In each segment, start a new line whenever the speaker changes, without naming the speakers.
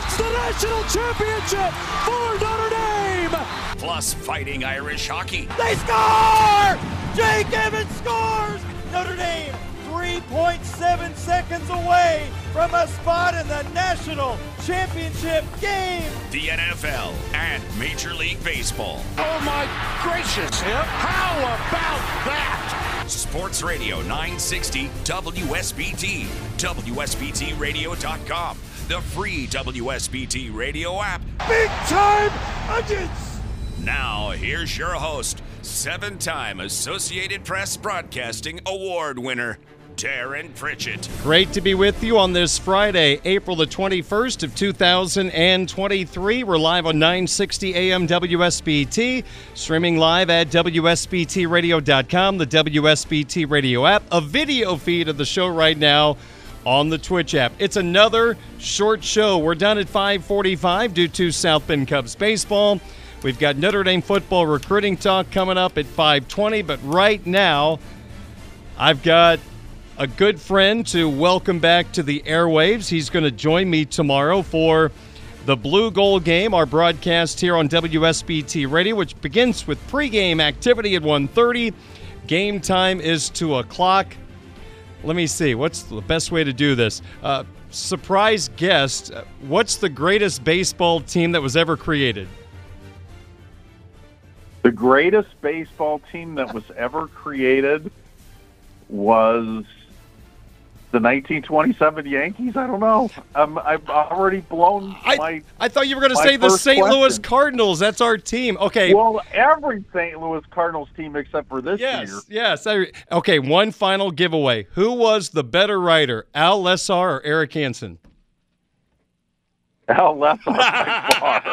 wins the national championship for Notre Dame.
Plus fighting Irish hockey.
They score! Jake Evans scores! Notre Dame 3.7 seconds away from a spot in the national championship game.
The NFL and Major League Baseball.
Oh my gracious! How about that?
Sports Radio 960 WSBT, WSBTRadio.com, the free WSBT radio app.
Big time onions!
Now, here's your host, seven time Associated Press Broadcasting Award winner, Darren Pritchett.
Great to be with you on this Friday, April the 21st of 2023. We're live on 960 AM WSBT, streaming live at WSBTradio.com, the WSBT radio app, a video feed of the show right now on the Twitch app. It's another short show. We're done at 545 due to South Bend Cubs baseball. We've got Notre Dame football recruiting talk coming up at 520, but right now I've got a good friend to welcome back to the airwaves. He's going to join me tomorrow for the Blue Gold game, our broadcast here on WSBT Radio, which begins with pregame activity at 1.30. Game time is 2 o'clock. Let me see. What's the best way to do this? Uh, surprise guest. What's the greatest baseball team that was ever created?
The greatest baseball team that was ever created was the 1927 Yankees? I don't know. Um, I've already blown
I,
my.
I thought you were going to say the St.
question.
Louis Cardinals. That's our team. Okay.
Well, every St. Louis Cardinals team except for this
yes,
year.
yes. I, okay, one final giveaway. Who was the better writer, Al Lesar or Eric Hansen?
Al Lesar.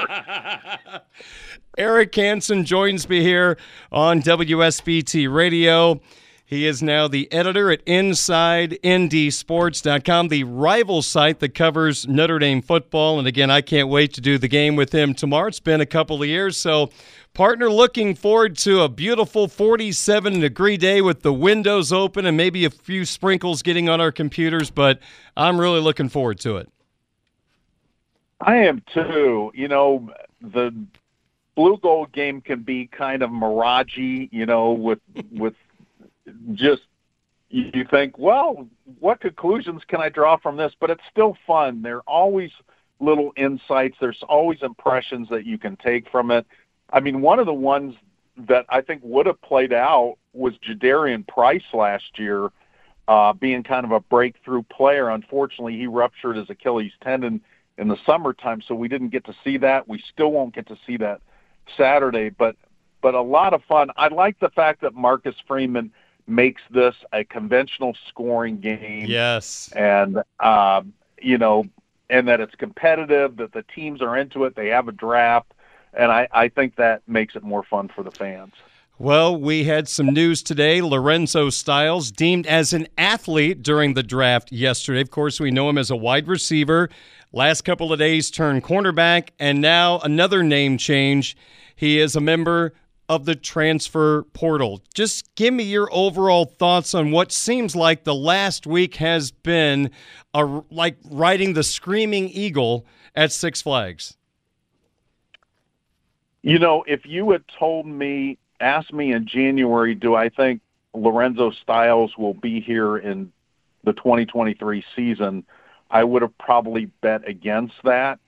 Eric Hansen joins me here on WSBT Radio. He is now the editor at InsideNDSports.com, the rival site that covers Notre Dame football. And again, I can't wait to do the game with him tomorrow. It's been a couple of years, so partner, looking forward to a beautiful 47 degree day with the windows open and maybe a few sprinkles getting on our computers. But I'm really looking forward to it.
I am too. You know, the blue gold game can be kind of miragey, you know, with with just you think, well, what conclusions can I draw from this? But it's still fun. There are always little insights. There's always impressions that you can take from it. I mean, one of the ones that I think would have played out was Jadarius Price last year, uh, being kind of a breakthrough player. Unfortunately, he ruptured his Achilles tendon in the summertime, so we didn't get to see that. We still won't get to see that Saturday, but but a lot of fun. I like the fact that Marcus Freeman makes this a conventional scoring game.
Yes.
And, um, you know, and that it's competitive, that the teams are into it, they have a draft. And I, I think that makes it more fun for the fans.
Well, we had some news today. Lorenzo Styles deemed as an athlete during the draft yesterday. Of course, we know him as a wide receiver. Last couple of days turned cornerback, and now another name change. He is a member of the transfer portal. Just give me your overall thoughts on what seems like the last week has been a, like riding the screaming eagle at Six Flags.
You know, if you had told me, asked me in January, do I think Lorenzo Styles will be here in the 2023 season, I would have probably bet against that.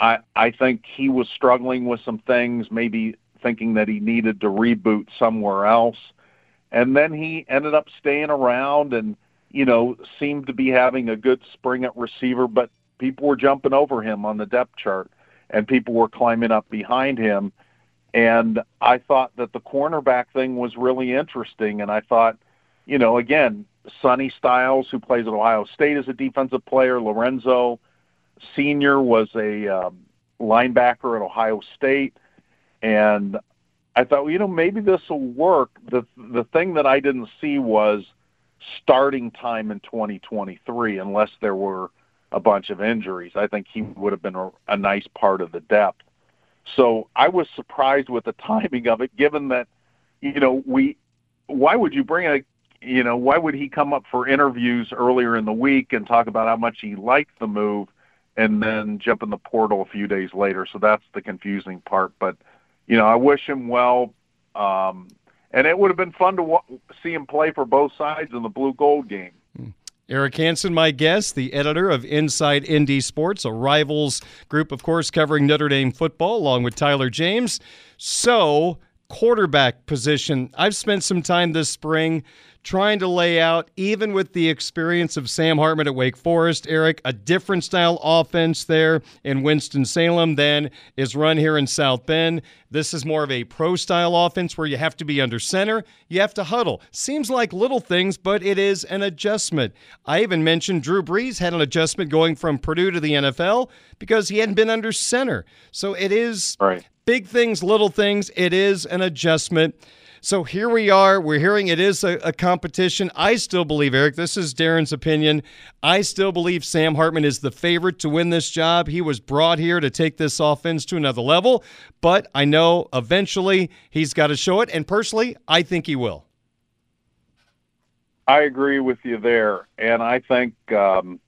I I think he was struggling with some things, maybe thinking that he needed to reboot somewhere else. And then he ended up staying around and, you know, seemed to be having a good spring at receiver, but people were jumping over him on the depth chart and people were climbing up behind him. And I thought that the cornerback thing was really interesting. And I thought, you know, again, Sonny Styles, who plays at Ohio State as a defensive player, Lorenzo Senior was a um, linebacker at Ohio State, and I thought, well, you know, maybe this will work. the The thing that I didn't see was starting time in 2023, unless there were a bunch of injuries. I think he would have been a, a nice part of the depth. So I was surprised with the timing of it, given that, you know, we. Why would you bring a you know, why would he come up for interviews earlier in the week and talk about how much he liked the move and then jump in the portal a few days later? So that's the confusing part. But, you know, I wish him well. Um, and it would have been fun to see him play for both sides in the blue gold game.
Eric Hansen, my guest, the editor of Inside ND Sports, a rivals group, of course, covering Notre Dame football, along with Tyler James. So, quarterback position. I've spent some time this spring trying to lay out, even with the experience of Sam Hartman at Wake Forest, Eric, a different style offense there in Winston-Salem than is run here in South Bend. This is more of a pro style offense where you have to be under center, you have to huddle. Seems like little things, but it is an adjustment. I even mentioned Drew Brees had an adjustment going from Purdue to the NFL because he hadn't been under center. So it is
right.
big things, little things. It is an adjustment. So here we are. We're hearing it is a, a, competition. I still believe, Eric, this is Darren's opinion. I still believe Sam Hartman is the favorite to win this job. He was brought here to take this offense to another level, but I know eventually he's got to show it. And personally, I think he will.
I agree with you there, and I think um,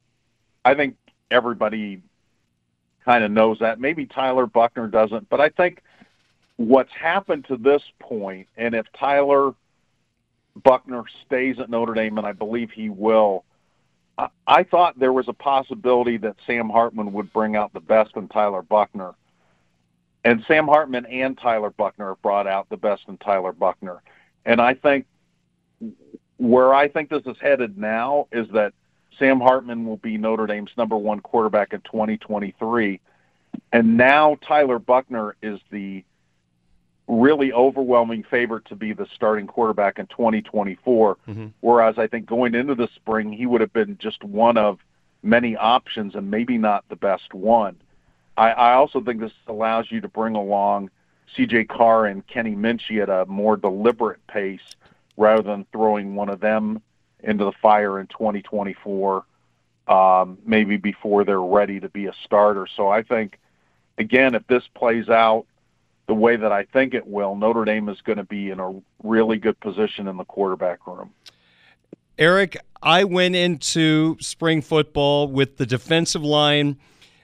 I think everybody kind of knows that. Maybe Tyler Buchner doesn't, but I think what's happened to this point, and if Tyler Buchner stays at Notre Dame, and I believe he will, I, I thought there was a possibility that Sam Hartman would bring out the best in Tyler Buchner. And Sam Hartman and Tyler Buchner have brought out the best in Tyler Buchner. And I think where I think this is headed now is that Sam Hartman will be Notre Dame's number one quarterback in 2023. And now Tyler Buchner is the really overwhelming favorite to be the starting quarterback in 2024. Mm-hmm. Whereas I think going into the spring, he would have been just one of many options and maybe not the best one. I, I also think this allows you to bring along CJ Carr and Kenny Minchey at a more deliberate pace rather than throwing one of them into the fire in 2024, um, maybe before they're ready to be a starter. So I think, again, if this plays out the way that I think it will, Notre Dame is going to be in a really good position in the quarterback room.
Eric, I went into spring football with the defensive line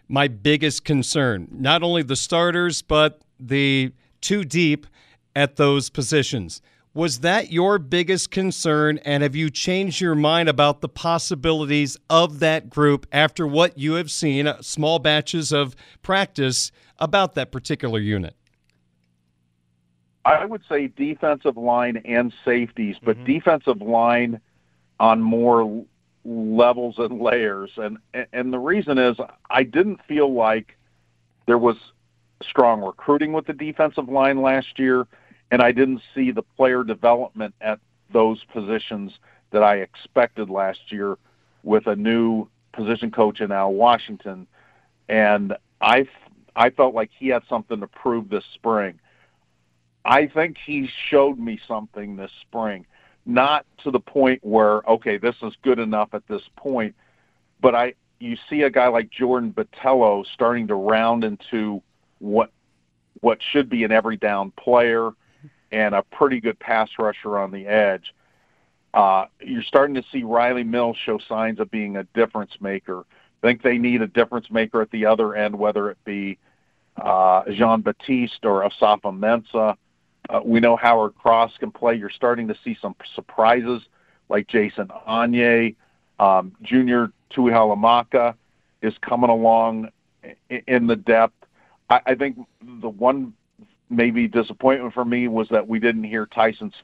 my biggest concern. Not only the starters, but the too deep at those positions. Was that your biggest concern? And have you changed your mind about the possibilities of that group after what you have seen, uh, small batches of practice about that particular unit?
I would say defensive line and safeties, but mm-hmm. defensive line on more levels and layers. And and the reason is I didn't feel like there was strong recruiting with the defensive line last year, and I didn't see the player development at those positions that I expected last year with a new position coach in Al Washington. And I I felt like he had something to prove this spring. I think he showed me something this spring, not to the point where okay, this is good enough at this point, but I you see a guy like Jordan Botelho starting to round into what what should be an every down player and a pretty good pass rusher on the edge. Uh, you're starting to see Rylie Mills show signs of being a difference maker. I think they need a difference maker at the other end, whether it be uh, Jean Baptiste or Asafa Mensah. Uh, we know Howard Cross can play. You're starting to see some surprises like Jason Onye, Um, Junior Tuihalamaka is coming along in the depth. I, I think the one maybe disappointment for me was that we didn't hear Tyson's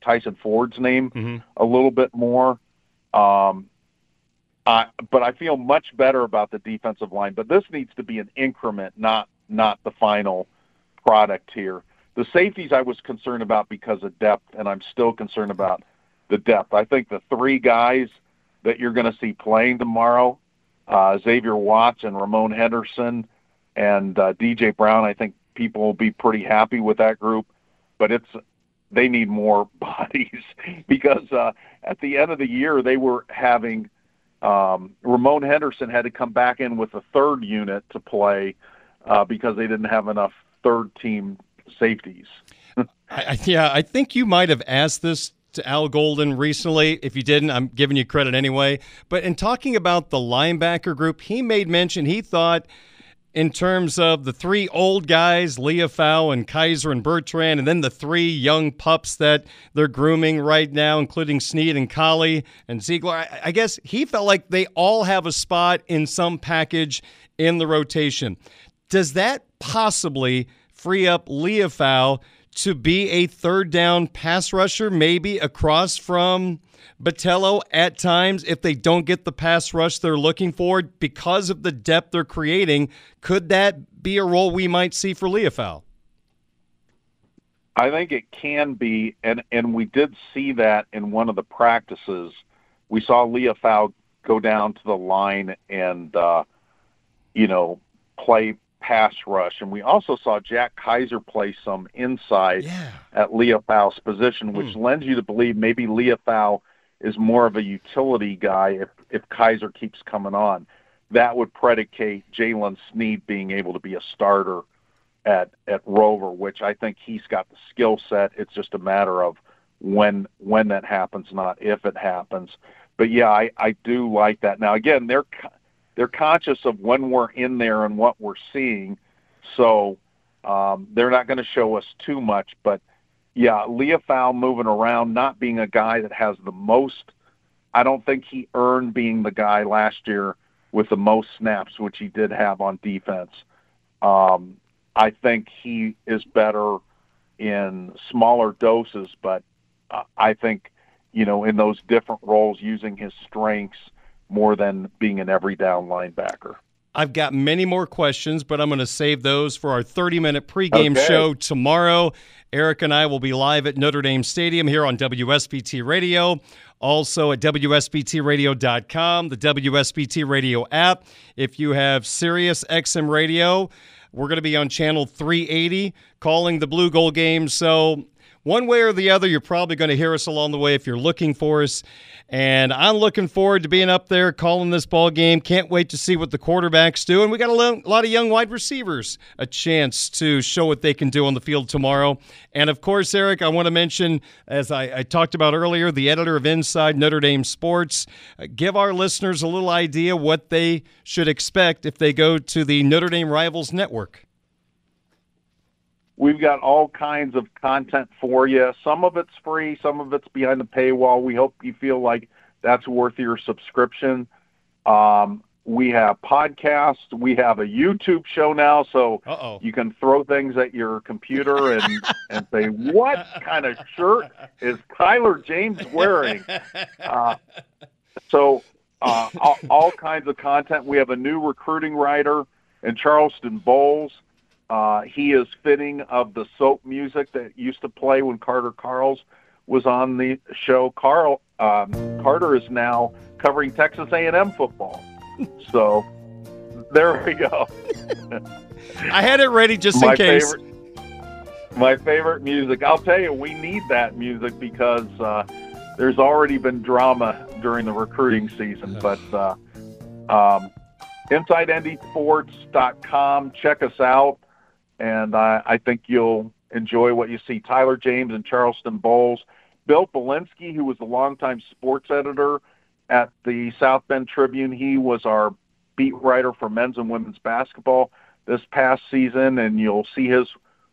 Tyson Ford's name mm-hmm. a little bit more. Um, I, but I feel much better about the defensive line. But this needs to be an increment, not not the final product here. The safeties I was concerned about because of depth, and I'm still concerned about the depth. I think the three guys that you're going to see playing tomorrow, uh, Xavier Watts and Ramon Henderson and uh, DJ Brown, I think people will be pretty happy with that group. But it's they need more bodies because uh, at the end of the year they were having um, Ramon Henderson had to come back in with a third unit to play uh, because they didn't have enough third team safeties.
I, yeah, I think you might have asked this to Al Golden recently. If you didn't, I'm giving you credit anyway. But in talking about the linebacker group, he made mention he thought in terms of the three old guys, Liufau and Kiser and Bertrand, and then the three young pups that they're grooming right now, including Sneed and Collie and Ziegler. I, I guess he felt like they all have a spot in some package in the rotation. Does that possibly free up Liufau to be a third down pass rusher, maybe across from Botelho at times if they don't get the pass rush they're looking for because of the depth they're creating? Could that be a role we might see for Liufau?
I think it can be, and and we did see that in one of the practices. We saw Liufau go down to the line and uh, you know play pass rush. And we also saw Jack Kiser play some inside yeah. at Liufau's position, which mm. lends you to believe maybe Liufau is more of a utility guy if, if Kiser keeps coming on. That would predicate Jaylen Sneed being able to be a starter at at Rover, which I think he's got the skill set. It's just a matter of when when that happens, not if it happens. But yeah, I, I do like that. Now again, they're they're conscious of when we're in there and what we're seeing. So um, they're not going to show us too much. But yeah, Liufau moving around, not being a guy that has the most. I don't think he earned being the guy last year with the most snaps, which he did have on defense. Um, I think he is better in smaller doses, but uh, I think you know in those different roles using his strengths more than being an every down linebacker.
I've got many more questions, but I'm going to save those for our 30 minute pregame okay. show tomorrow. Eric and I will be live at Notre Dame Stadium here on WSBT Radio, also at WSBTRadio.com, the WSBT Radio app. If you have Sirius XM Radio, we're going to be on channel 380 calling the Blue Gold game. So one way or the other, you're probably going to hear us along the way if you're looking for us. And I'm looking forward to being up there calling this ball game. Can't wait to see what the quarterbacks do. And we got a lot of young wide receivers a chance to show what they can do on the field tomorrow. And of course, Eric, I want to mention, as I, I talked about earlier, the editor of Inside Notre Dame Sports. Uh, give our listeners a little idea what they should expect if they go to the Notre Dame Rivals Network.
We've got all kinds of content for you. Some of it's free, some of it's behind the paywall. We hope you feel like that's worth your subscription. Um, we have podcasts. We have a YouTube show now, so Uh-oh. you can throw things at your computer and, and say, "What kind of shirt is Tyler James wearing?" Uh, so, uh, all, all kinds of content. We have a new recruiting writer in Charleston Bowles. Uh, he is fitting of the soap music that used to play when Carter Karels was on the show. Carl um, Carter is now covering Texas A&M football. So there we go.
I had it ready just my in case.
Favorite, my favorite music. I'll tell you, we need that music because uh, there's already been drama during the recruiting season. But uh, um, InsideNDSports.com. Check us out and I, I think you'll enjoy what you see. Tyler James and Charleston Bowles, Bill Bilinski, who was the longtime sports editor at the South Bend Tribune, he was our beat writer for men's and women's basketball. this past season, and you'll see his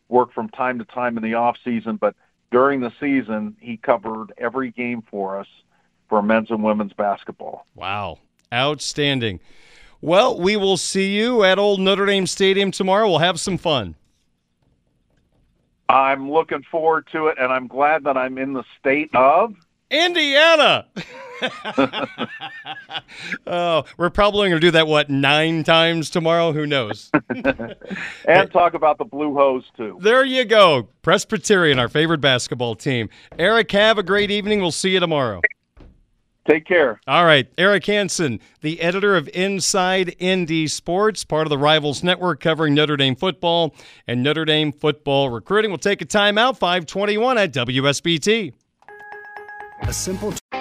work from time to time in the off season. But during the season, he covered every game for us for men's and women's basketball.
Wow, outstanding. Well, we will see you at Old Notre Dame Stadium tomorrow. We'll have some fun.
I'm looking forward to it, and I'm glad that I'm in the state of
Indiana. oh, we're probably going to do that, what, nine times tomorrow? Who knows?
and talk about the Blue Hose, too.
There you go. Presbyterian, our favorite basketball team. Eric, have a great evening. We'll see you tomorrow.
Take care.
All right. Eric Hansen, the editor of Inside ND Sports, part of the Rivals Network covering Notre Dame football and Notre Dame football recruiting. We'll take a timeout, 521 at WSBT.
A simple.